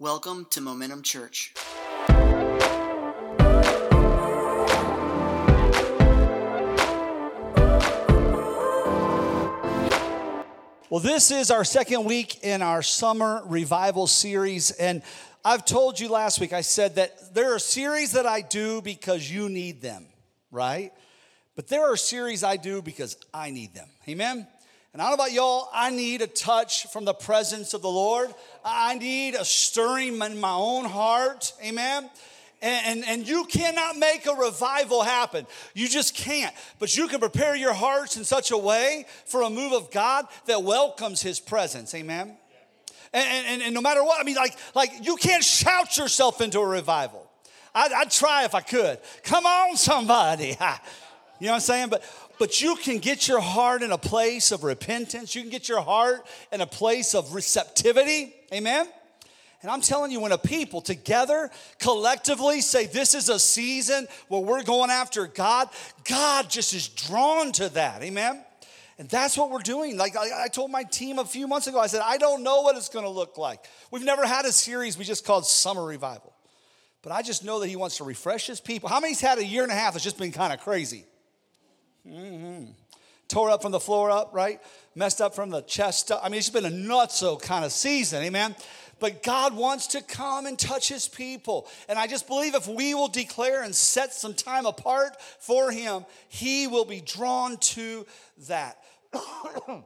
Welcome to Momentum Church. Well, this is our second week in our summer revival series. And I've told you last week, I said that there are series that I do because you need them, right? But there are series I do because I need them. Amen? And I don't know about y'all, I need a touch from the presence of the Lord. I need a stirring in my own heart. Amen? And, and, and, you cannot make a revival happen. You just can't. But you can prepare your hearts in such a way for a move of God that welcomes His presence. Amen? And, and, and no matter what, I mean, like, like you can't shout yourself into a revival. I'd, I'd try if I could. Come on, somebody. You know what I'm saying? But but you can get your heart in a place of repentance. You can get your heart in a place of receptivity. Amen. And I'm telling you, when a people together collectively say this is a season where we're going after God, God just is drawn to that. Amen. And that's what we're doing. Like I, told my team a few months ago, I said, I don't know what it's going to look like. We've never had a series we just called Summer Revival. But I just know that He wants to refresh His people. How many's had a year and a half that's just been kind of crazy? Mm-hmm. Tore up from the floor up, right? Messed up from the chest up. I mean, it's been a nutso kind of season, amen? But God wants to come and touch his people. And I just believe if we will declare and set some time apart for him, he will be drawn to that. and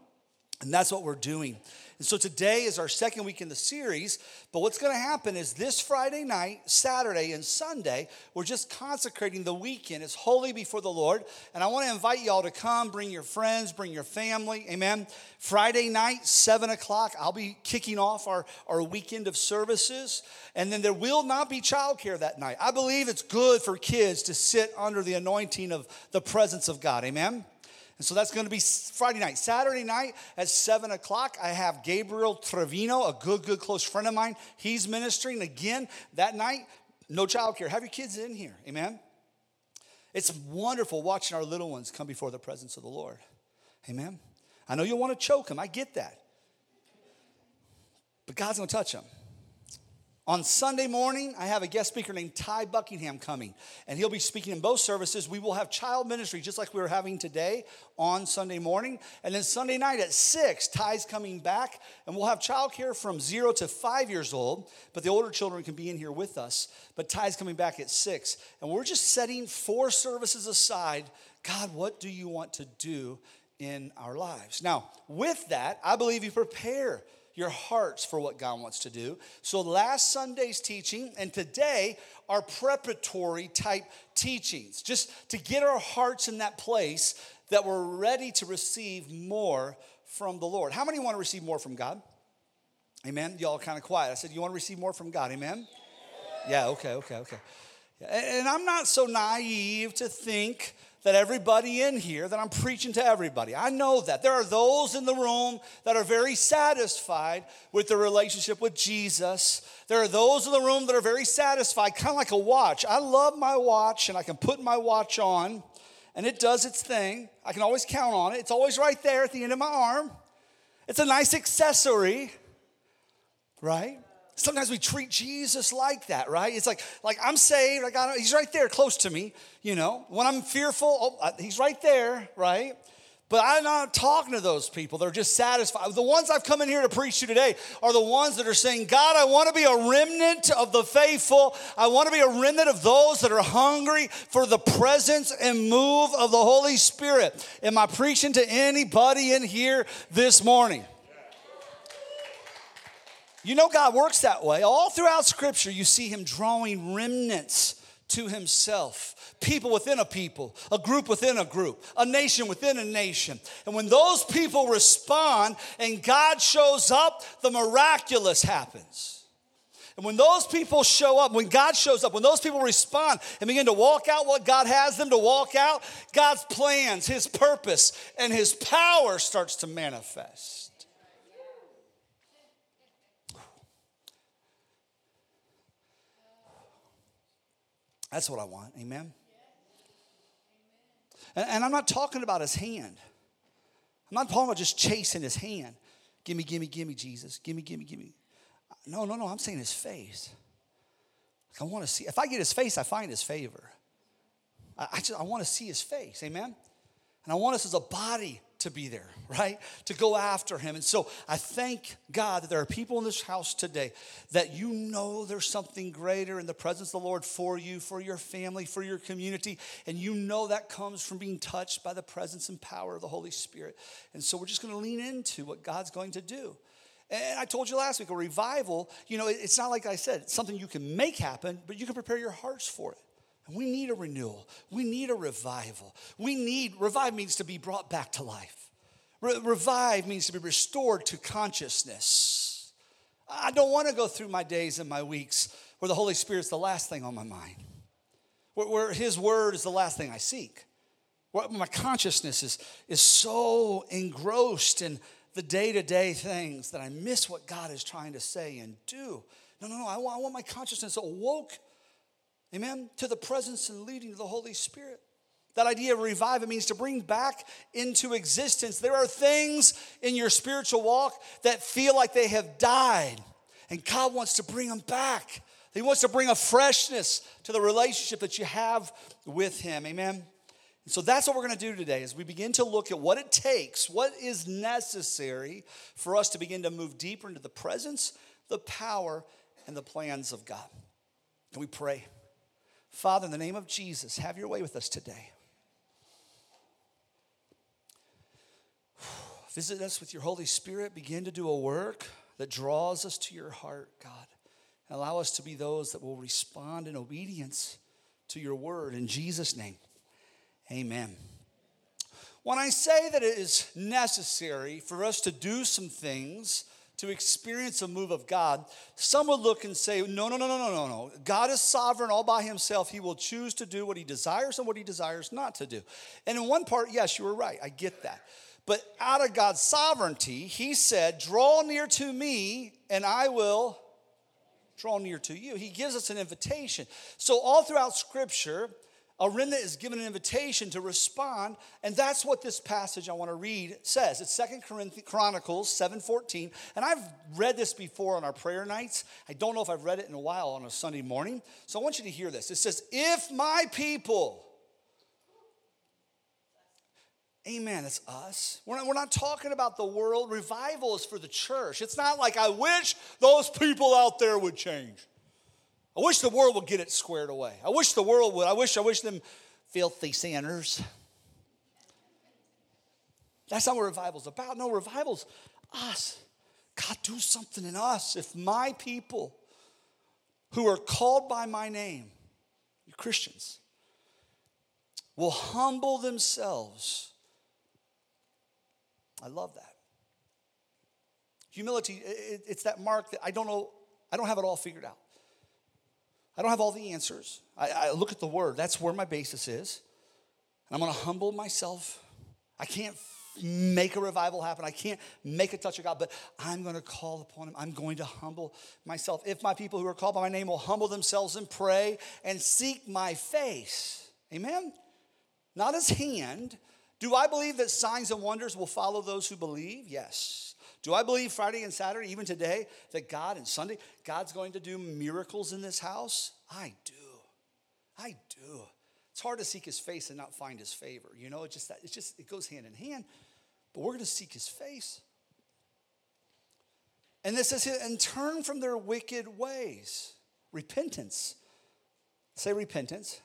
that's what we're doing. And so today is our second week in the series. But what's going to happen is this Friday night, Saturday, and Sunday, we're just consecrating the weekend. It's holy before the Lord. And I want to invite y'all to come, bring your friends, bring your family. Amen. Friday night, 7 o'clock, I'll be kicking off our, our weekend of services. And then there will not be childcare that night. I believe it's good for kids to sit under the anointing of the presence of God. Amen. And so that's going to be Friday night. Saturday night at 7 o'clock, I have Gabriel Trevino, a good, good close friend of mine. He's ministering again that night. No childcare. Have your kids in here. Amen. It's wonderful watching our little ones come before the presence of the Lord. Amen. I know you'll want to choke them. I get that. But God's going to touch them. On Sunday morning, I have a guest speaker named Ty Buckingham coming, and he'll be speaking in both services. We will have child ministry just like we were having today on Sunday morning. And then Sunday night at 6, Ty's coming back, and we'll have childcare from zero to five years old, but the older children can be in here with us. But Ty's coming back at 6, and we're just setting four services aside. God, what do you want to do in our lives? Now, with that, I believe you prepare your hearts for what God wants to do. So, last Sunday's teaching and today are preparatory type teachings, just to get our hearts in that place that we're ready to receive more from the Lord. How many want to receive more from God? Amen. Y'all kind of quiet. I said, You want to receive more from God? Amen? Yeah, okay, okay, okay. And I'm not so naive to think that everybody in here, that I'm preaching to everybody. I know that. There are those in the room that are very satisfied with the relationship with Jesus. There are those in the room that are very satisfied, kind of like a watch. I love my watch and I can put my watch on and it does its thing. I can always count on it. It's always right there at the end of my arm. It's a nice accessory, right? Sometimes we treat Jesus like that, right? It's like, like I'm saved. I got he's right there, close to me. You know, when I'm fearful, oh, uh, he's right there, right? But I'm not talking to those people. They're just satisfied. The ones I've come in here to preach to today are the ones that are saying, God, I want to be a remnant of the faithful. I want to be a remnant of those that are hungry for the presence and move of the Holy Spirit. Am I preaching to anybody in here this morning? You know, God works that way. All throughout Scripture, you see Him drawing remnants to Himself, people within a people, a group within a group, a nation within a nation. And when those people respond and God shows up, the miraculous happens. And when those people show up, when God shows up, when those people respond and begin to walk out what God has them to walk out, God's plans, His purpose, and His power starts to manifest. That's what I want. Amen. And, and I'm not talking about his hand. I'm not talking about just chasing his hand. Gimme, gimme, gimme, Jesus. Gimme, gimme, gimme. No, no, no, I'm saying his face. Like I want to see, if I get his face, I find his favor. I, I just I want to see his face, amen? And I want us as a body to be there, right? To go after him. And so I thank God that there are people in this house today that you know there's something greater in the presence of the Lord for you, for your family, for your community. And you know that comes from being touched by the presence and power of the Holy Spirit. And so we're just going to lean into what God's going to do. And I told you last week, a revival, you know, it's not like I said, it's something you can make happen, but you can prepare your hearts for it. We need a renewal. We need a revival. We need, revive means to be brought back to life. Re- revive means to be restored to consciousness. I don't want to go through my days and my weeks where the Holy Spirit's the last thing on my mind, where, where His word is the last thing I seek, where my consciousness is, is so engrossed in the day to day things that I miss what God is trying to say and do. No, no, no. I want, I want my consciousness awoke Amen? To the presence and leading of the Holy Spirit. That idea of revive, it means to bring back into existence. There are things in your spiritual walk that feel like they have died, and God wants to bring them back. He wants to bring a freshness to the relationship that you have with Him. Amen? And so that's what we're going to do today as we begin to look at what it takes, what is necessary for us to begin to move deeper into the presence, the power, and the plans of God. Can we pray? Father, in the name of Jesus, have your way with us today. Visit us with your Holy Spirit. Begin to do a work that draws us to your heart, God. Allow us to be those that will respond in obedience to your word. In Jesus' name, amen. When I say that it is necessary for us to do some things to experience a move of God, some would look and say, no, no, no, no, no, no, no. God is sovereign all by himself. He will choose to do what he desires and what he desires not to do. And in one part, yes, you were right. I get that. But out of God's sovereignty, he said, draw near to me and I will draw near to you. He gives us an invitation. So all throughout scripture, a remnant is given an invitation to respond and that's what this passage i want to read says it's second chronicles 7.14 and i've read this before on our prayer nights i don't know if i've read it in a while on a sunday morning so i want you to hear this it says if my people Amen. It's us. We're not, we're not talking about the world. Revival is for the church. It's not like I wish those people out there would change. I wish the world would get it squared away. I wish the world would. I wish, I wish them filthy sinners. That's not what revival's about. No, revival's us. God, do something in us. If my people who are called by my name, you Christians, will humble themselves. I love that. Humility, it's that mark that I don't know, I don't have it all figured out. I don't have all the answers. I, I look at the word, that's where my basis is. And I'm gonna humble myself. I can't make a revival happen. I can't make a touch of God, but I'm going to call upon Him. I'm going to humble myself. If my people who are called by my name will humble themselves and pray and seek my face, amen? Not His hand. Do I believe that signs and wonders will follow those who believe? Yes. Do I believe Friday and Saturday, even today, that God and Sunday, God's going to do miracles in this house? I do. I do. It's hard to seek his face and not find his favor. You know, it just it's just it goes hand in hand. But we're going to seek his face. And this says, and turn from their wicked ways. Repentance. Say repentance.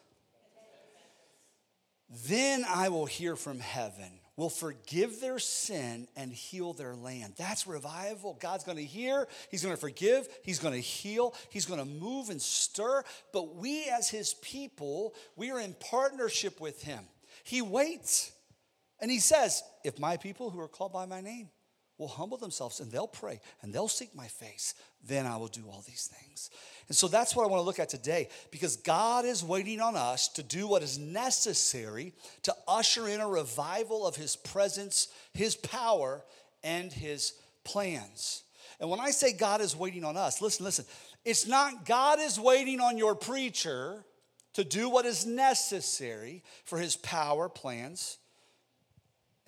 Then I will hear from heaven will forgive their sin and heal their land. That's revival. God's going to hear, He's going to forgive, He's going to heal, He's going to move and stir. But we, as His people, we are in partnership with Him. He waits and He says, If my people who are called by my name will humble themselves and they'll pray and they'll seek my face, then I will do all these things. And so that's what I want to look at today because God is waiting on us to do what is necessary to usher in a revival of His presence, His power, and His plans. And when I say God is waiting on us, listen, listen, it's not God is waiting on your preacher to do what is necessary for His power, plans,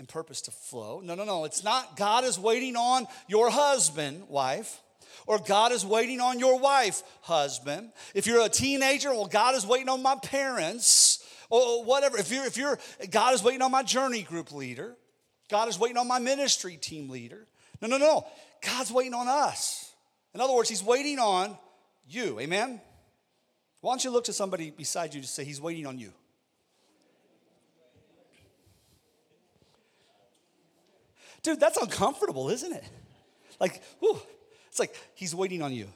and purpose to flow. No, no, no. It's not God is waiting on your husband, wife, Or God is waiting on your wife, husband. If you're a teenager, well, God is waiting on my parents, or whatever. If you're, if you're, God is waiting on my journey group leader. God is waiting on my ministry team leader. No, no, no. God's waiting on us. In other words, He's waiting on you. Amen? Why don't you look to somebody beside you to say, He's waiting on you? Dude, that's uncomfortable, isn't it? Like, whew, it's like he's waiting on you.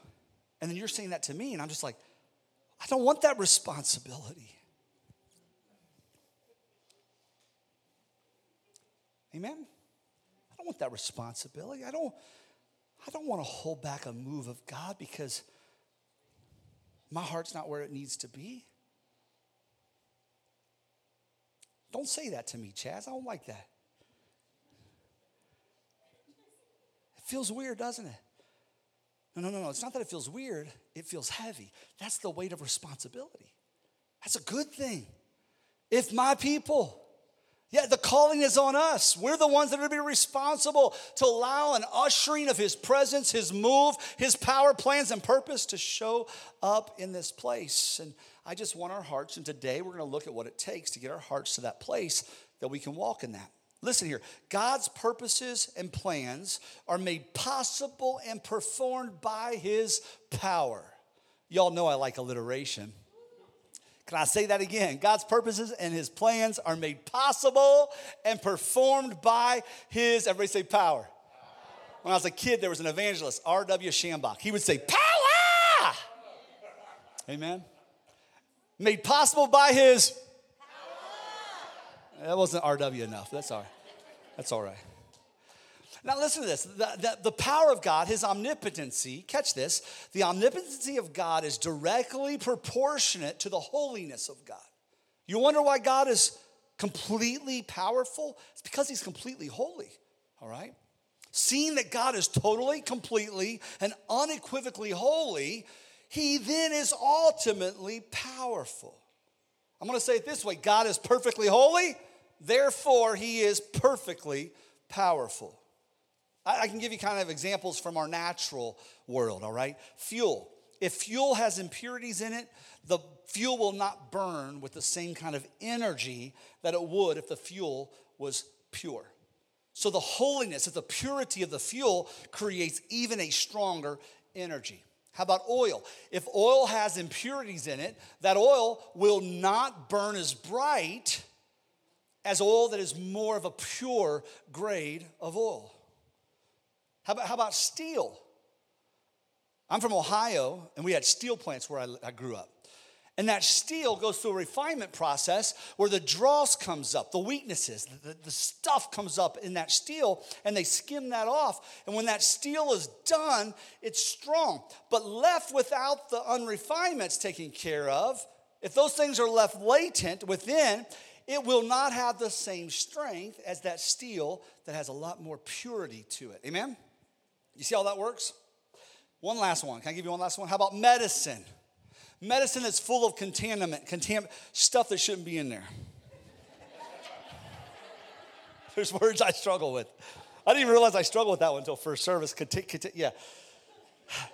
And then you're saying that to me, and I'm just like, I don't want that responsibility. Amen? I don't want that responsibility. I don't, I don't want to hold back a move of God because my heart's not where it needs to be. Don't say that to me, Chaz. I don't like that. Feels weird, doesn't it? No, no, no, no. It's not that it feels weird, it feels heavy. That's the weight of responsibility. That's a good thing. If my people, yeah, the calling is on us. We're the ones that are to be responsible to allow an ushering of His presence, His move, His power, plans, and purpose to show up in this place. And I just want our hearts, and today we're going to look at what it takes to get our hearts to that place that we can walk in that. Listen here God's purposes and plans are made possible and performed by His power. Y'all know I like alliteration. Can I say that again? God's purposes and His plans are made possible and performed by His, everybody say power. When I was a kid, there was an evangelist, R.W. Schambach. He would say, Power! Amen. Made possible by His that wasn't RW enough. That's all right. That's all right. Now, listen to this the, the, the, power of God, his omnipotency, catch this, the omnipotency of God is directly proportionate to the holiness of God. You wonder why God is completely powerful? It's because he's completely holy, all right? Seeing that God is totally, completely, and unequivocally holy, he then is ultimately powerful. I'm gonna say it this way God is perfectly holy, Therefore, he is perfectly powerful. I, can give you kind of examples from our natural world, all right? Fuel. If fuel has impurities in it, the fuel will not burn with the same kind of energy that it would if the fuel was pure. So the holiness, the purity of the fuel creates even a stronger energy. How about oil? If oil has impurities in it, that oil will not burn as bright as oil that is more of a pure grade of oil. How about, how about steel? I'm from Ohio, and we had steel plants where I, I grew up. And that steel goes through a refinement process where the dross comes up, the weaknesses, the, the, stuff comes up in that steel, and they skim that off. And when that steel is done, it's strong. But left without the unrefinements taken care of, if those things are left latent within, it will not have the same strength as that steel that has a lot more purity to it. Amen? You see how that works? One last one. Can I give you one last one? How about medicine? Medicine that's full of contaminant, contam- stuff that shouldn't be in there. There's words I struggle with. I didn't even realize I struggled with that one until first service. yeah.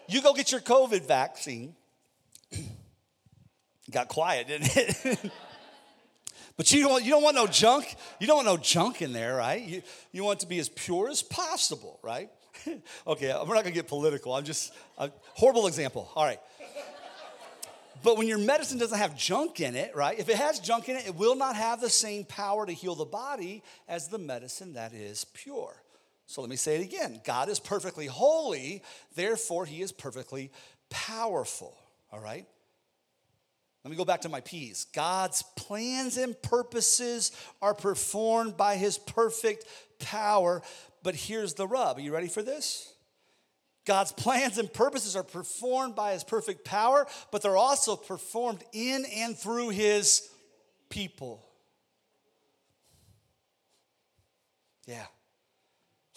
You go get your COVID vaccine. Got quiet, didn't it? But you don't, you don't want no junk. You don't want no junk in there, right? You, you want it to be as pure as possible, right? okay, we're not gonna get political. I'm just a horrible example. All right. But when your medicine doesn't have junk in it, right? If it has junk in it, it will not have the same power to heal the body as the medicine that is pure. So let me say it again God is perfectly holy, therefore, he is perfectly powerful, all right? Let me go back to my P's. God's plans and purposes are performed by his perfect power. But here's the rub. Are you ready for this? God's plans and purposes are performed by his perfect power, but they're also performed in and through his people. Yeah,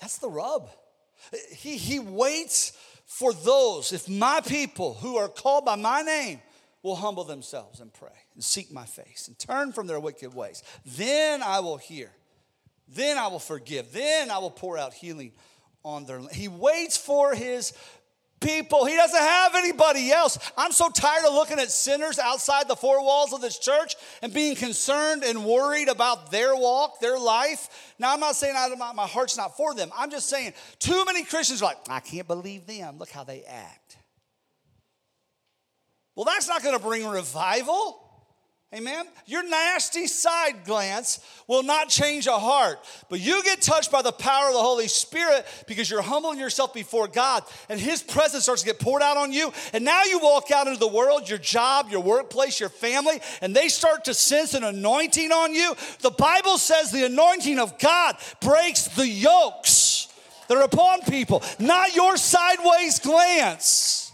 that's the rub. He, he waits for those, if my people who are called by my name, will humble themselves and pray and seek my face and turn from their wicked ways. Then I will hear. Then I will forgive. Then I will pour out healing on their. He waits for his people. He doesn't have anybody else. I'm so tired of looking at sinners outside the four walls of this church and being concerned and worried about their walk, their life. Now, I'm not saying I, my, my heart's not for them. I'm just saying too many Christians are like, I can't believe them. Look how they act. Well, that's not going to bring revival. Amen. Your nasty side glance will not change a heart, but you get touched by the power of the Holy Spirit because you're humbling yourself before God and His presence starts to get poured out on you. And now you walk out into the world, your job, your workplace, your family, and they start to sense an anointing on you. The Bible says the anointing of God breaks the yokes that are upon people, not your sideways glance.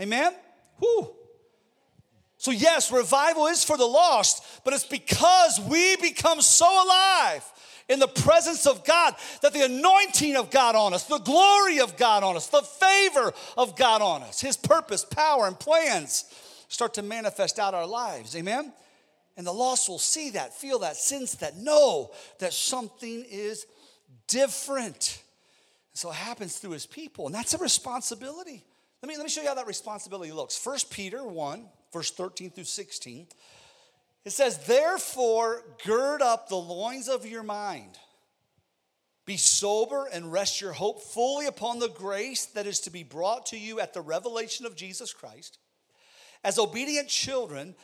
Amen. Whew. So, yes, revival is for the lost, but it's because we become so alive in the presence of God that the anointing of God on us, the glory of God on us, the favor of God on us, His purpose, power, and plans start to manifest out our lives. Amen? And the lost will see that, feel that, sense that, know that something is different. So it happens through His people, and that's a responsibility. Let me, let me show you how that responsibility looks. First Peter 1 verse 13 through 16. It says, Therefore, gird up the loins of your mind. Be sober and rest your hope fully upon the grace that is to be brought to you at the revelation of Jesus Christ. As obedient children,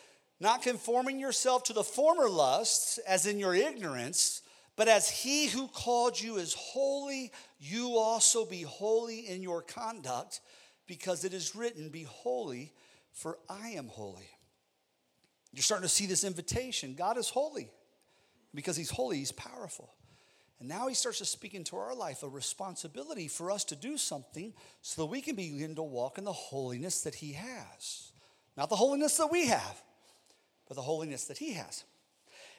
not conforming yourself to the former lusts, as in your ignorance, but as he who called you is holy, you also be holy in your conduct, because it is written, Be holy for I am holy. You're starting to see this invitation. God is holy. Because He's holy, He's powerful. And now He starts to speak into our life a responsibility for us to do something so that we can begin to walk in the holiness that He has. Not the holiness that we have, but the holiness that He has.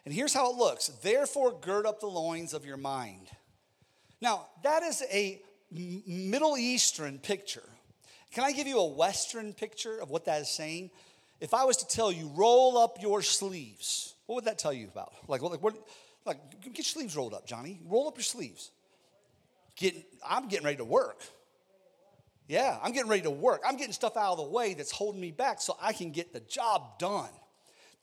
And here's how it looks Therefore, gird up the loins of your mind. Now, that is a Middle Eastern picture can I give you a Western picture of what that is saying? If I was to tell you, roll up your sleeves, what would that tell you about? Like, what, what, like get your sleeves rolled up, Johnny. Roll up your sleeves. Get, I'm getting ready to work. Yeah, I'm getting ready to work. I'm getting stuff out of the way that's holding me back so I can get the job done.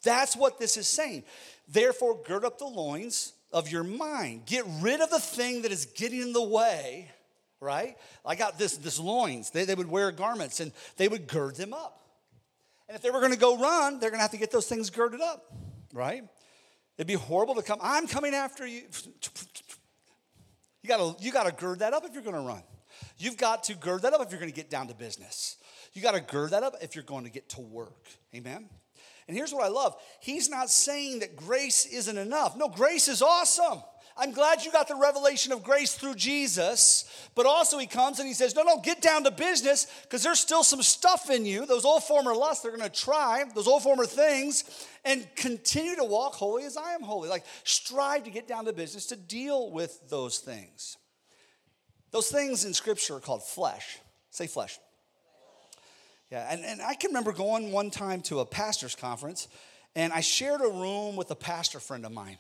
That's what this is saying. Therefore, gird up the loins of your mind. Get rid of the thing that is getting in the way right? I got this, this loins. They, they would wear garments and they would gird them up. And if they were going to go run, they're going to have to get those things girded up, right? It'd be horrible to come, I'm coming after you. You gotta, you gotta gird that up if you're gonna run. You've got to gird that up if you're gonna get down to business. You gotta gird that up if you're going to get to work. Amen? And here's what I love He's not saying that grace isn't enough. No, grace is awesome. I'm glad you got the revelation of grace through Jesus. But also, he comes and he says, No, no, get down to business because there's still some stuff in you. Those old former lusts, they're going to try those old former things and continue to walk holy as I am holy. Like, strive to get down to business to deal with those things. Those things in Scripture are called flesh. Say flesh. Yeah, and, and I can remember going one time to a pastor's conference, and I shared a room with a pastor friend of mine.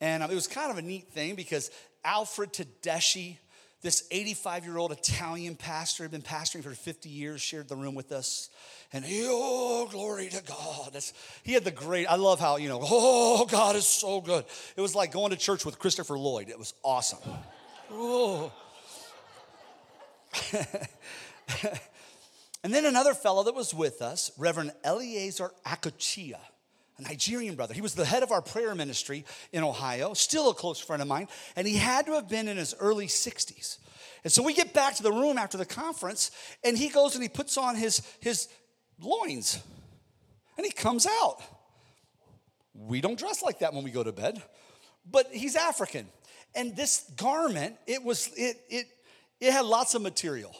And um, it was kind of a neat thing because Alfred Tedeschi, this 85 year old Italian pastor, had been pastoring for 50 years, shared the room with us. And he, oh, glory to God. That's, he had the great, I love how, you know, oh, God is so good. It was like going to church with Christopher Lloyd. It was awesome. oh. and then another fellow that was with us, Reverend Eleazar Akochia a Nigerian brother. He was the head of our prayer ministry in Ohio, still a close friend of mine, and he had to have been in his early 60s. And so we get back to the room after the conference, and he goes and he puts on his, his loins, and he comes out. We don't dress like that when we go to bed, but he's African. And this garment, it was, it, it, it had lots of material.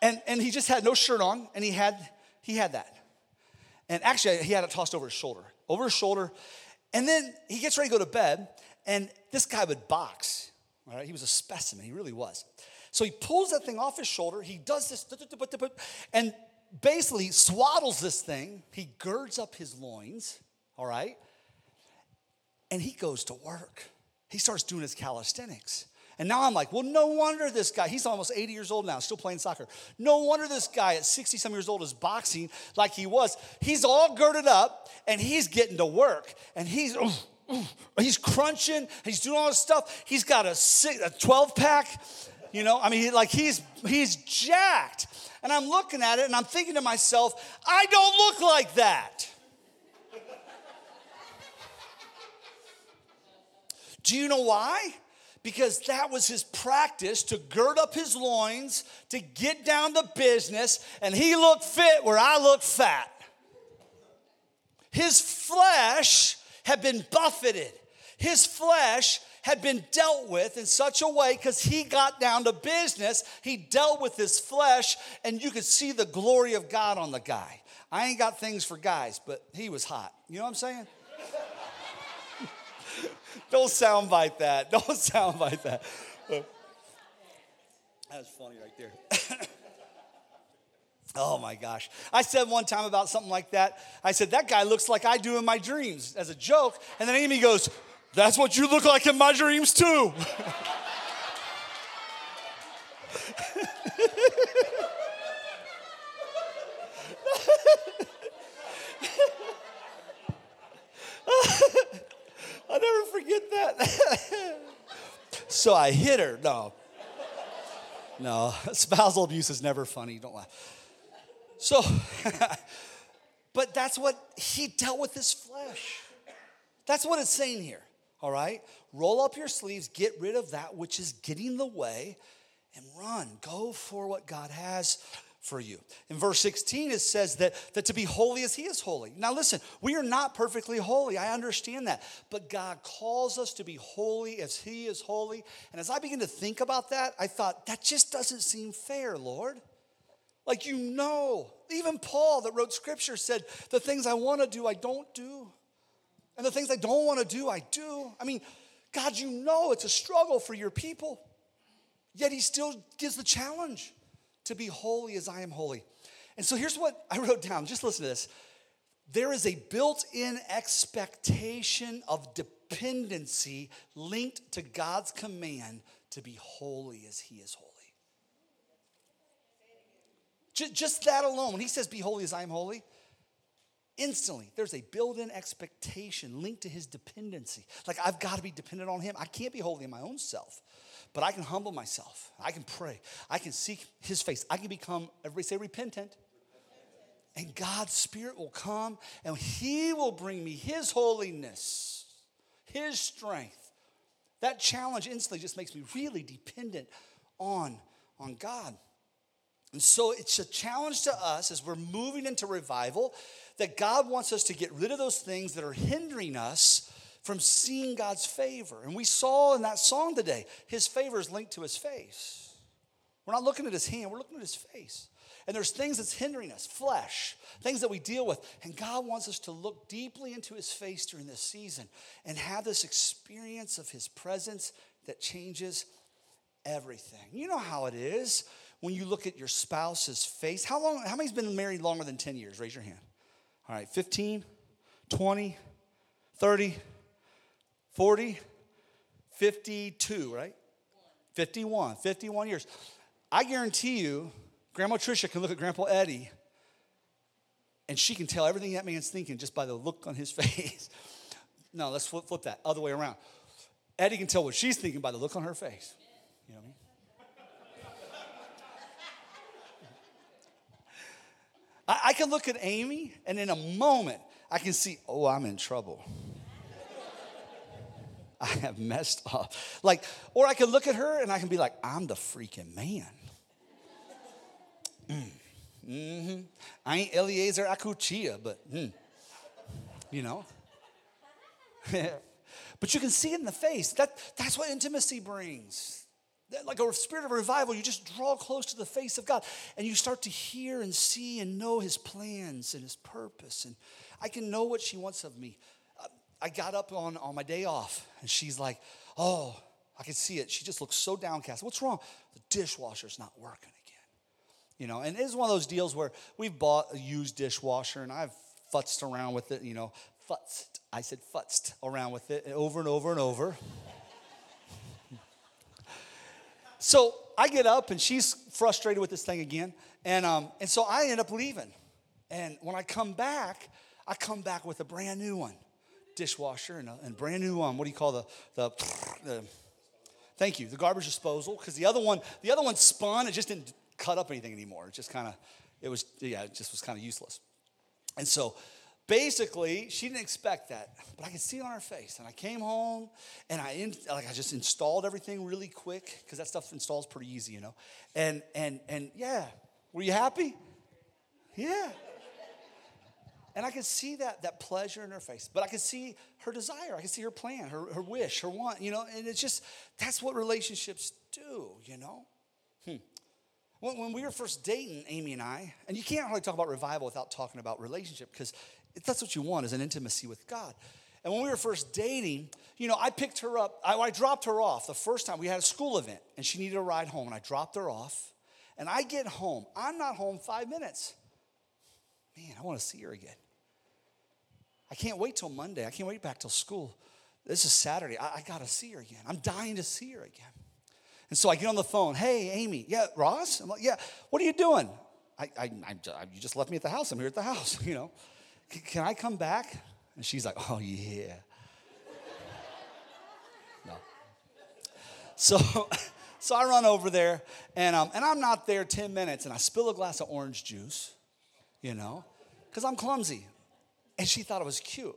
And, and he just had no shirt on, and he had, he had that. And actually, he had it tossed over his shoulder, over his shoulder. And then he gets ready to go to bed, and this guy would box. Right? He was a specimen, he really was. So he pulls that thing off his shoulder, he does this, and basically swaddles this thing. He girds up his loins, all right? And he goes to work. He starts doing his calisthenics. And now I'm like, well, no wonder this guy, he's almost 80 years old now, still playing soccer. No wonder this guy at 60 some years old is boxing like he was. He's all girded up and he's getting to work and he's. he's crunching, he's doing all this stuff. He's got a, six, a 12 pack, you know, I mean, like he's he's jacked. And I'm looking at it and I'm thinking to myself, I don't look like that. Do you know why? Because that was his practice to gird up his loins, to get down to business, and he looked fit where I look fat. His flesh had been buffeted. His flesh had been dealt with in such a way because he got down to business. He dealt with his flesh, and you could see the glory of God on the guy. I ain't got things for guys, but he was hot. You know what I'm saying? Don't soundbite that. Don't soundbite that. That's funny right there. oh my gosh. I said one time about something like that. I said, That guy looks like I do in my dreams as a joke. And then Amy goes, That's what you look like in my dreams too. I'll never forget that. so I hit her. No. No, spousal abuse is never funny. Don't laugh. So, but that's what he dealt with his flesh. That's what it's saying here. All right? Roll up your sleeves, get rid of that which is getting in the way, and run. Go for what God has for you. In verse 16, it says that, that to be holy as he is holy. Now, listen, we are not perfectly holy. I understand that. But God calls us to be holy as he is holy. And as I begin to think about that, I thought, that just doesn't seem fair, Lord. Like, you know, even Paul that wrote scripture said, the things I want to do, I don't do. And the things I don't want to do, I do. I mean, God, you know it's a struggle for your people. Yet he still gives the challenge to be holy as I am holy. And so here's what I wrote down. Just listen to this. There is a built in expectation of dependency linked to God's command to be holy as He is holy. Just that alone, when He says, Be holy as I am holy, instantly there's a built in expectation linked to His dependency. Like, I've got to be dependent on Him. I can't be holy in my own self. But I can humble myself. I can pray. I can seek his face. I can become, everybody say repentant. And God's Spirit will come and He will bring me His holiness, His strength. That challenge instantly just makes me really dependent on, on God. And so it's a challenge to us as we're moving into revival that God wants us to get rid of those things that are hindering us from seeing God's favor. And we saw in that song today, his favor is linked to his face. We're not looking at his hand, we're looking at his face. And there's things that's hindering us, flesh, things that we deal with. And God wants us to look deeply into his face during this season and have this experience of his presence that changes everything. You know how it is when you look at your spouse's face. How long, how many's been married longer than 10 years? Raise your hand. All right, 15, 20, 30, 40, 52, right? 51, 51 years. I guarantee you, Grandma Tricia can look at Grandpa Eddie and she can tell everything that man's thinking just by the look on his face. no, let's flip, flip that, other way around. Eddie can tell what she's thinking by the look on her face. You know what I mean? I, I can look at Amy and in a moment I can see, oh, I'm in trouble. I have messed up. Like, or I can look at her and I can be like, I'm the freaking man. Mm. Mm-hmm. I ain't Eliezer Acuchia, but mm. you know. but you can see it in the face. That, that's what intimacy brings. Like a spirit of revival, you just draw close to the face of God and you start to hear and see and know his plans and his purpose. And I can know what she wants of me. I got up on, on my day off and she's like, Oh, I can see it. She just looks so downcast. What's wrong? The dishwasher's not working again. You know, and it's one of those deals where we've bought a used dishwasher and I've futzed around with it, you know, futzed. I said futzed around with it over and over and over. So I get up and she's frustrated with this thing again. And, um, and so I end up leaving. And when I come back, I come back with a brand new one dishwasher and a and brand new um, what do you call the, the, the thank you, the garbage disposal. Because the other one, the other one spun, it just didn't cut up anything anymore. It just kind of, it was, yeah, it just was kind of useless. And so basically, she didn't expect that, but I could see on her face. And I came home and I in, like I just installed everything really quick because that stuff installs pretty easy, you know. And and and yeah, were you happy? Yeah. And I could see that that pleasure in her face, but I could see her desire. I could see her plan, her, her wish, her want, you know. And it's just that's what relationships do, you know. Hmm. When, when we were first dating, Amy and I, and you can't really talk about revival without talking about relationship because that's what you want is an intimacy with God. And when we were first dating, you know, I picked her up, I, I dropped her off the first time. We had a school event and she needed a ride home, and I dropped her off. And I get home, I'm not home five minutes. Man, I want to see her again. I can't wait till Monday. I can't wait back till school. This is Saturday. I, I got to see her again. I'm dying to see her again. And so I get on the phone. Hey, Amy. Yeah, Ross? I'm like, yeah. What are you doing? I, I, I, you just left me at the house. I'm here at the house, you know. Can I come back? And she's like, Oh, yeah. no. So, so I run over there, and, um, and I'm not there 10 minutes, and I spill a glass of orange juice, you know, because I'm clumsy. And she thought it was cute.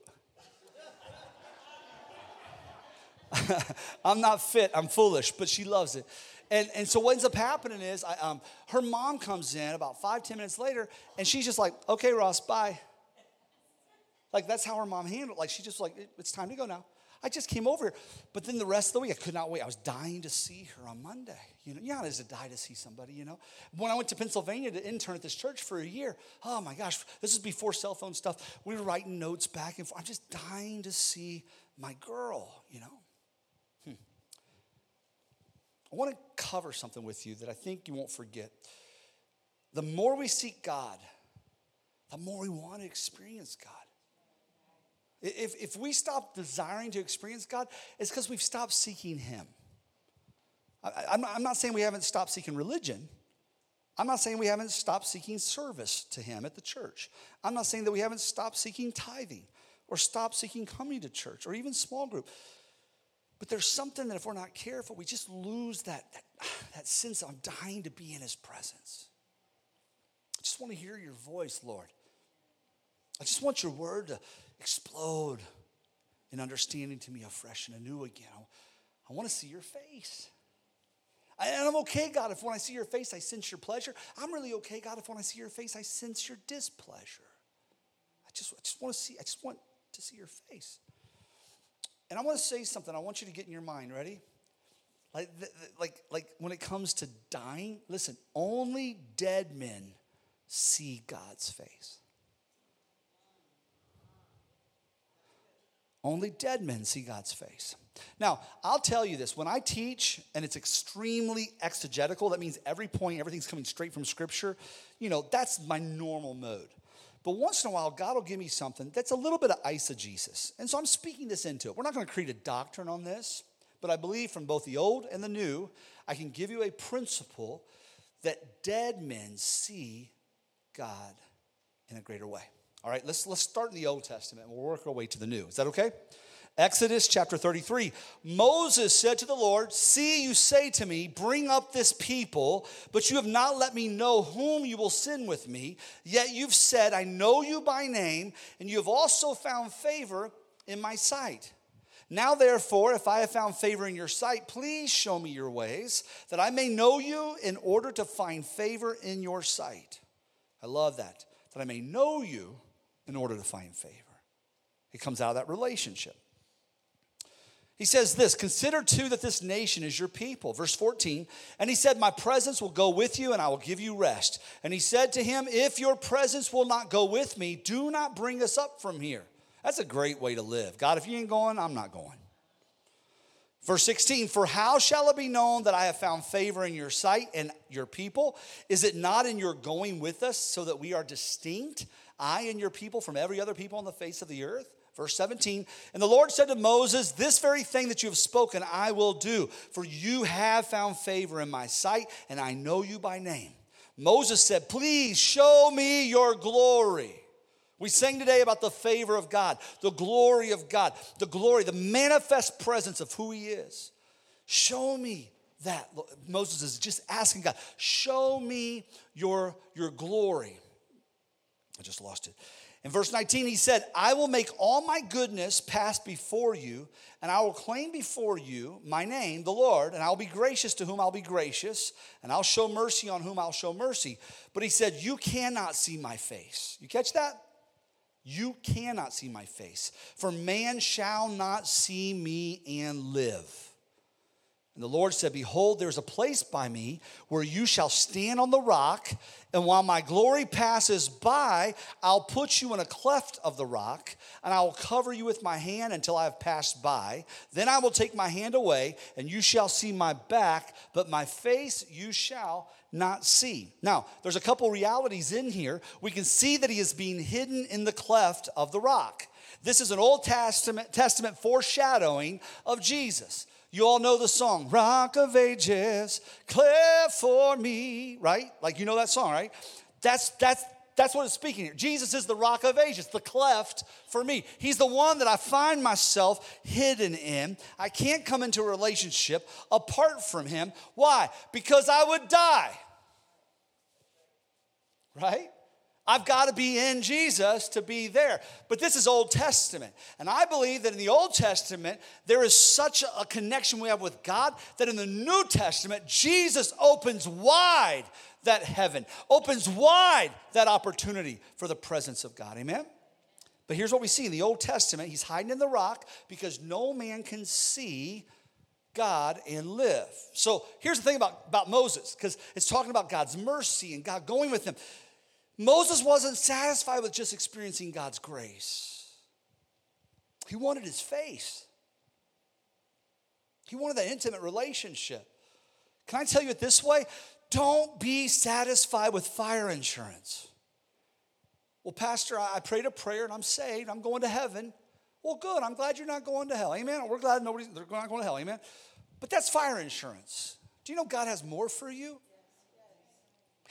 I'm not fit, I'm foolish, but she loves it. And, and so what ends up happening is I, um, her mom comes in about five, ten minutes later, and she's just like, okay, Ross, bye. Like that's how her mom handled. Like she just like it's time to go now. I just came over, here. but then the rest of the week I could not wait. I was dying to see her on Monday. You know, yeah, is a die to see somebody. You know, when I went to Pennsylvania to intern at this church for a year, oh my gosh, this is before cell phone stuff. We were writing notes back and forth. I'm just dying to see my girl. You know, hmm. I want to cover something with you that I think you won't forget. The more we seek God, the more we want to experience God. If, if we stop desiring to experience God, it's because we've stopped seeking Him. I, I'm, not, I'm not saying we haven't stopped seeking religion. I'm not saying we haven't stopped seeking service to Him at the church. I'm not saying that we haven't stopped seeking tithing or stopped seeking coming to church or even small group. But there's something that if we're not careful, we just lose that, that, that sense of dying to be in His presence. I just want to hear your voice, Lord. I just want your word to explode in understanding to me afresh and anew again. I, I want to see your face. And I'm okay, God, if when I see your face, I sense your pleasure. I'm really okay, God, if when I see your face, I sense your displeasure. I just, I just want to see, I just want to see your face. And I want to say something I want you to get in your mind. Ready? Like, like, like when it comes to dying, listen, only dead men see God's face. Only dead men see God's face. Now, I'll tell you this when I teach and it's extremely exegetical, that means every point, everything's coming straight from Scripture, you know, that's my normal mode. But once in a while, God will give me something that's a little bit of eisegesis. And so I'm speaking this into it. We're not going to create a doctrine on this, but I believe from both the old and the new, I can give you a principle that dead men see God in a greater way. All right, let's, let's start in the Old Testament and we'll work our way to the New. Is that okay? Exodus chapter 33. Moses said to the Lord, See, you say to me, Bring up this people, but you have not let me know whom you will send with me. Yet you've said, I know you by name, and you have also found favor in my sight. Now, therefore, if I have found favor in your sight, please show me your ways, that I may know you in order to find favor in your sight. I love that. That I may know you in order to find favor. It comes out of that relationship. He says this Consider too that this nation is your people. Verse 14. And he said, My presence will go with you and I will give you rest. And he said to him, If your presence will not go with me, do not bring us up from here. That's a great way to live. God, if you ain't going, I'm not going. Verse 16, for how shall it be known that I have found favor in your sight and your people? Is it not in your going with us so that we are distinct? I and your people from every other people on the face of the earth? Verse 17, and the Lord said to Moses, This very thing that you have spoken, I will do, for you have found favor in my sight, and I know you by name. Moses said, Please show me your glory. We sang today about the favor of God, the glory of God, the glory, the manifest presence of who He is. Show me that. Moses is just asking God, Show me your, your glory. I just lost it. In verse 19, he said, I will make all my goodness pass before you, and I will claim before you my name, the Lord, and I'll be gracious to whom I'll be gracious, and I'll show mercy on whom I'll show mercy. But he said, You cannot see my face. You catch that? You cannot see my face, for man shall not see me and live. And the Lord said, Behold, there's a place by me where you shall stand on the rock, and while my glory passes by, I'll put you in a cleft of the rock, and I will cover you with my hand until I have passed by. Then I will take my hand away, and you shall see my back, but my face you shall not see. Now, there's a couple realities in here. We can see that he is being hidden in the cleft of the rock. This is an Old Testament, Testament foreshadowing of Jesus. You all know the song, Rock of Ages, cleft for me, right? Like you know that song, right? That's that's that's what it's speaking here. Jesus is the rock of ages, the cleft for me. He's the one that I find myself hidden in. I can't come into a relationship apart from him. Why? Because I would die. Right? I've got to be in Jesus to be there. But this is Old Testament. And I believe that in the Old Testament, there is such a connection we have with God that in the New Testament, Jesus opens wide that heaven, opens wide that opportunity for the presence of God. Amen? But here's what we see in the Old Testament He's hiding in the rock because no man can see God and live. So here's the thing about, about Moses, because it's talking about God's mercy and God going with him. Moses wasn't satisfied with just experiencing God's grace, he wanted his face. He wanted that intimate relationship. Can I tell you it this way? Don't be satisfied with fire insurance. Well, Pastor, I prayed a prayer and I'm saved. I'm going to heaven. Well, good. I'm glad you're not going to hell. Amen. We're glad nobody's they're not going to hell. Amen. But that's fire insurance. Do you know God has more for you?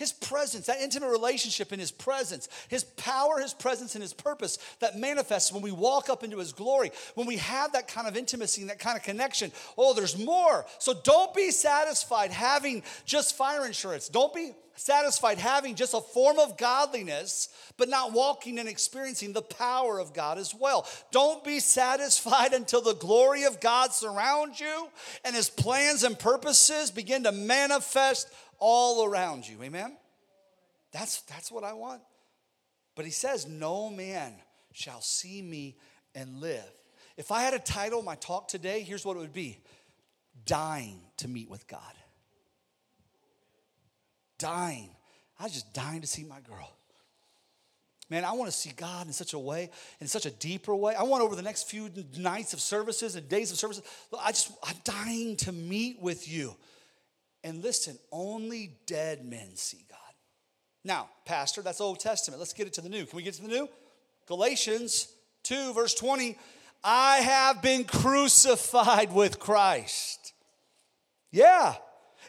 His presence, that intimate relationship in His presence, His power, His presence, and His purpose that manifests when we walk up into His glory, when we have that kind of intimacy and that kind of connection. Oh, there's more. So don't be satisfied having just fire insurance. Don't be satisfied having just a form of godliness, but not walking and experiencing the power of God as well. Don't be satisfied until the glory of God surrounds you and His plans and purposes begin to manifest all around you. Amen? That's, that's what I want. But he says, No man shall see me and live. If I had a title, my talk today, here's what it would be Dying to meet with God. Dying. I was just dying to see my girl. Man, I want to see God in such a way, in such a deeper way. I want over the next few nights of services and days of services, I just, I'm dying to meet with you. And listen, only dead men see God. Now, Pastor, that's Old Testament. Let's get it to the new. Can we get to the new? Galatians 2, verse 20. I have been crucified with Christ. Yeah.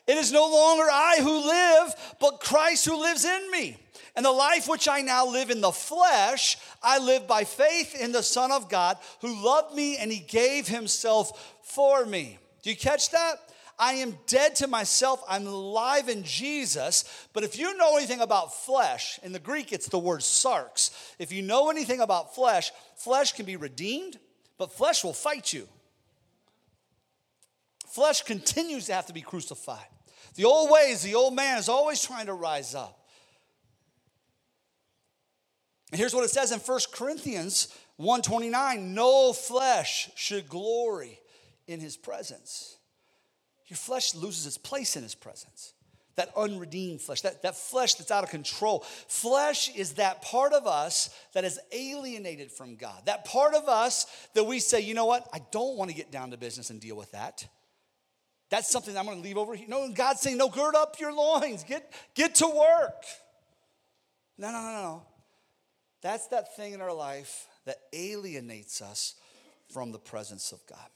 It is no longer I who live, but Christ who lives in me. And the life which I now live in the flesh, I live by faith in the Son of God who loved me and he gave himself for me. Do you catch that? I am dead to myself. I'm alive in Jesus. But if you know anything about flesh, in the Greek it's the word sarx. If you know anything about flesh, flesh can be redeemed, but flesh will fight you. Flesh continues to have to be crucified. The old ways, the old man is always trying to rise up. And here's what it says in 1 Corinthians 129 no flesh should glory in his presence your flesh loses its place in his presence. That unredeemed flesh, that, that flesh that's out of control. Flesh is that part of us that is alienated from God. That part of us that we say, you know what, I don't want to get down to business and deal with that. That's something I'm going to leave over here. No, God's saying, no, gird up your loins, get, get to work. No, no, no, no. That's that thing in our life that alienates us from the presence of God.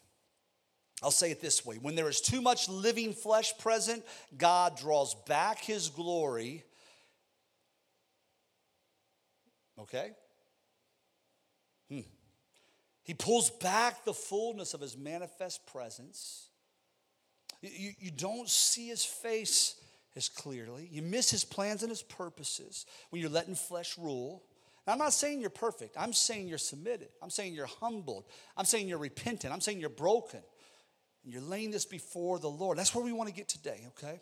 I'll say it this way when there is too much living flesh present, God draws back his glory. Okay? Hmm. He pulls back the fullness of his manifest presence. You, you don't see his face as clearly. You miss his plans and his purposes when you're letting flesh rule. Now, I'm not saying you're perfect. I'm saying you're submitted. I'm saying you're humbled. I'm saying you're repentant. I'm saying you're broken. And you're laying this before the Lord. That's where we want to get today, okay?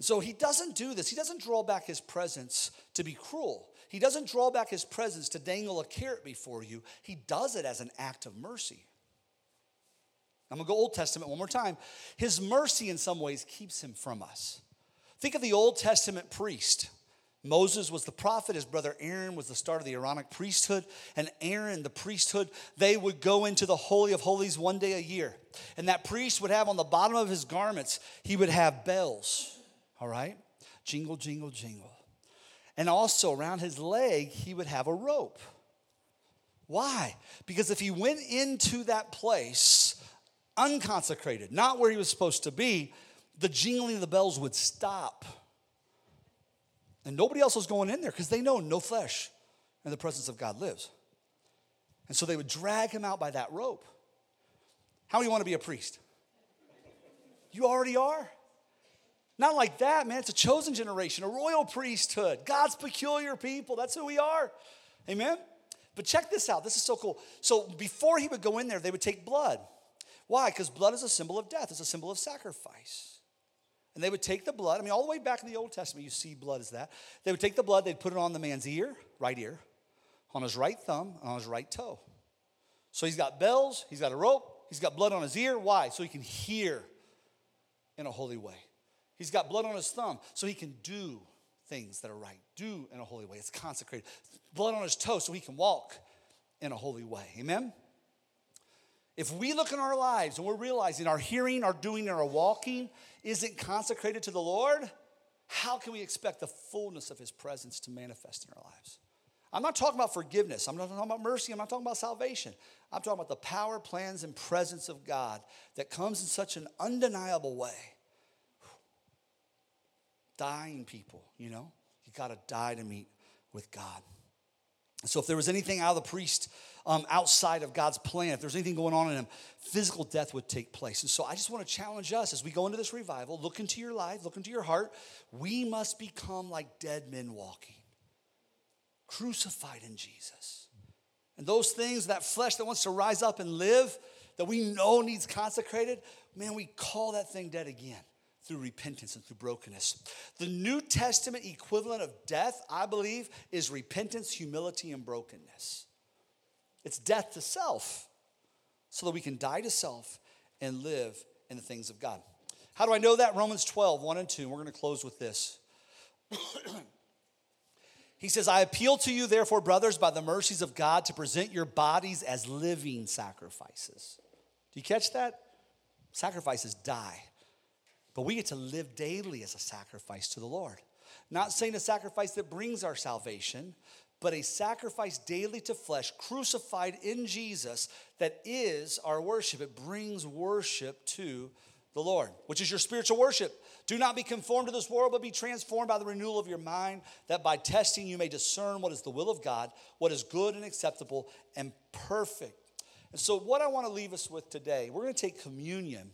So he doesn't do this. He doesn't draw back his presence to be cruel. He doesn't draw back his presence to dangle a carrot before you. He does it as an act of mercy. I'm gonna go Old Testament one more time. His mercy, in some ways, keeps him from us. Think of the Old Testament priest. Moses was the prophet, his brother Aaron was the start of the Aaronic priesthood, and Aaron, the priesthood, they would go into the Holy of Holies one day a year. And that priest would have on the bottom of his garments, he would have bells, all right? Jingle, jingle, jingle. And also around his leg, he would have a rope. Why? Because if he went into that place unconsecrated, not where he was supposed to be, the jingling of the bells would stop. And nobody else was going in there because they know no flesh in the presence of God lives. And so they would drag him out by that rope. How do you want to be a priest? You already are. Not like that, man. It's a chosen generation, a royal priesthood, God's peculiar people. That's who we are. Amen? But check this out. This is so cool. So before he would go in there, they would take blood. Why? Because blood is a symbol of death, it's a symbol of sacrifice. And they would take the blood. I mean, all the way back in the Old Testament, you see blood as that. They would take the blood, they'd put it on the man's ear, right ear, on his right thumb, and on his right toe. So he's got bells, he's got a rope, he's got blood on his ear. Why? So he can hear in a holy way. He's got blood on his thumb so he can do things that are right, do in a holy way. It's consecrated. Blood on his toe so he can walk in a holy way. Amen? If we look in our lives and we're realizing our hearing, our doing, and our walking isn't consecrated to the Lord, how can we expect the fullness of his presence to manifest in our lives? I'm not talking about forgiveness. I'm not talking about mercy. I'm not talking about salvation. I'm talking about the power, plans, and presence of God that comes in such an undeniable way dying people, you know? You got to die to meet with God. So if there was anything out of the priest um, outside of God's plan, if there's anything going on in him, physical death would take place. And so I just want to challenge us as we go into this revival, look into your life, look into your heart. We must become like dead men walking, crucified in Jesus. And those things, that flesh that wants to rise up and live, that we know needs consecrated, man, we call that thing dead again through repentance and through brokenness. The New Testament equivalent of death, I believe, is repentance, humility, and brokenness. It's death to self so that we can die to self and live in the things of God. How do I know that? Romans 12, 1 and 2. We're going to close with this. he says, I appeal to you, therefore, brothers, by the mercies of God, to present your bodies as living sacrifices. Do you catch that? Sacrifices die. But we get to live daily as a sacrifice to the Lord. Not saying a sacrifice that brings our salvation, but a sacrifice daily to flesh, crucified in Jesus, that is our worship. It brings worship to the Lord, which is your spiritual worship. Do not be conformed to this world, but be transformed by the renewal of your mind, that by testing you may discern what is the will of God, what is good and acceptable and perfect. And so, what I want to leave us with today, we're going to take communion.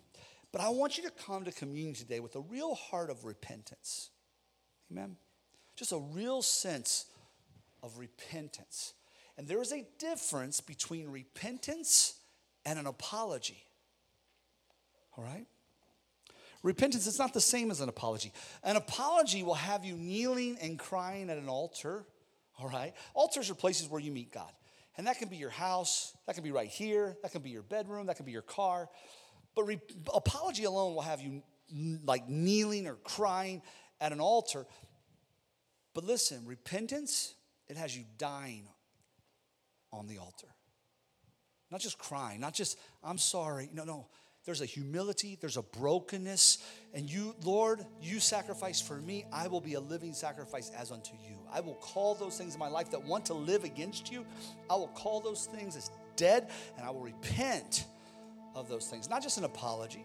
But I want you to come to communion today with a real heart of repentance. Amen? Just a real sense of repentance. And there is a difference between repentance and an apology. All right? Repentance is not the same as an apology. An apology will have you kneeling and crying at an altar. All right? Altars are places where you meet God. And that can be your house, that can be right here, that can be your bedroom, that can be your car. But re- apology alone will have you like kneeling or crying at an altar. But listen, repentance, it has you dying on the altar. Not just crying, not just, I'm sorry. No, no. there's a humility, there's a brokenness. And you, Lord, you sacrifice for me. I will be a living sacrifice as unto you. I will call those things in my life that want to live against you. I will call those things as dead, and I will repent of those things. Not just an apology.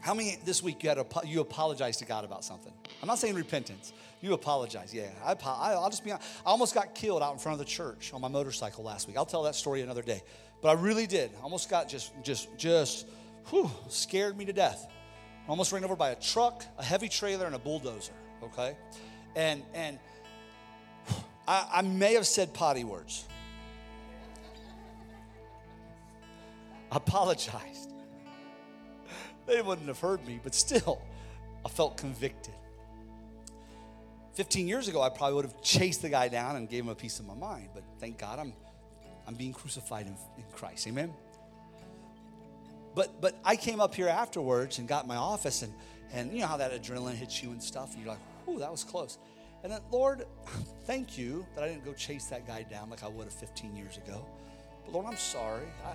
How many this week you had you apologized to God about something? I'm not saying repentance. You apologize. Yeah, I, I'll just be honest. I almost got killed out in front of the church on my motorcycle last week. I'll tell that story another day. But I really did. Almost got just, just, just, whew, scared me to death. Almost ran over by a truck, a heavy trailer, and a bulldozer. Okay, and and I, I may have said potty words. I apologized. They wouldn't have heard me, but still, I felt convicted. 15 years ago, I probably would have chased the guy down and gave him a piece of my mind, but thank God I'm, I'm being crucified in, in Christ. Amen? But, but I came up here afterwards and got my office, and, and you know how that adrenaline hits you and stuff, and you're like, whew, that was close. And then, Lord, thank you that I didn't go chase that guy down like I would have 15 years ago. But Lord, I'm sorry. I,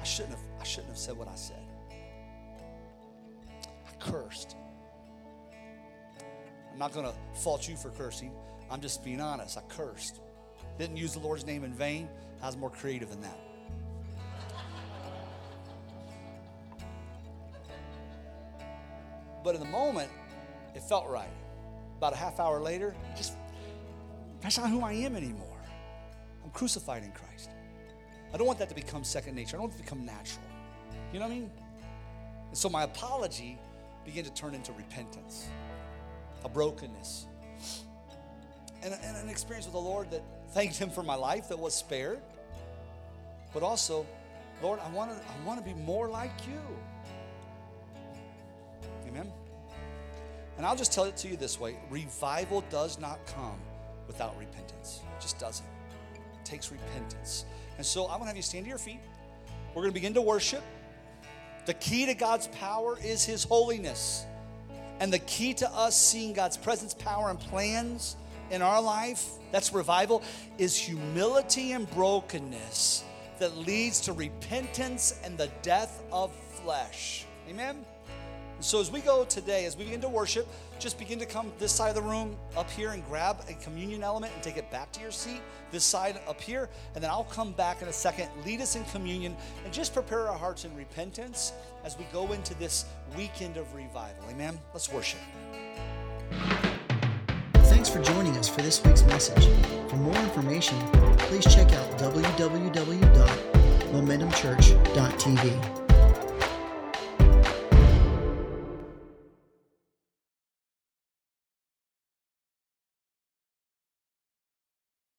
I shouldn't have, I shouldn't have said what I said I cursed. I'm not going to fault you for cursing. I'm just being honest. I cursed. Didn't use the Lord's name in vain. I was more creative than that. But in the moment, it felt right. About a half hour later, just that's not who I am anymore. I'm crucified in Christ. I don't want that to become second nature. I don't want it to become natural. You know what I mean? And so my apology began to turn into repentance, a brokenness, and, and an experience with the Lord that thanked Him for my life that was spared, but also, Lord, I want to I want to be more like you. Amen. And I'll just tell it to you this way: revival does not come without repentance. It just doesn't. It takes repentance. And so I'm going to have you stand to your feet. We're going to begin to worship. The key to God's power is His holiness. And the key to us seeing God's presence, power, and plans in our life, that's revival, is humility and brokenness that leads to repentance and the death of flesh. Amen? So as we go today, as we begin to worship, just begin to come this side of the room up here and grab a communion element and take it back to your seat, this side up here, and then I'll come back in a second, lead us in communion, and just prepare our hearts in repentance as we go into this weekend of revival. Amen? Let's worship. Thanks for joining us for this week's message. For more information, please check out www.momentumchurch.tv.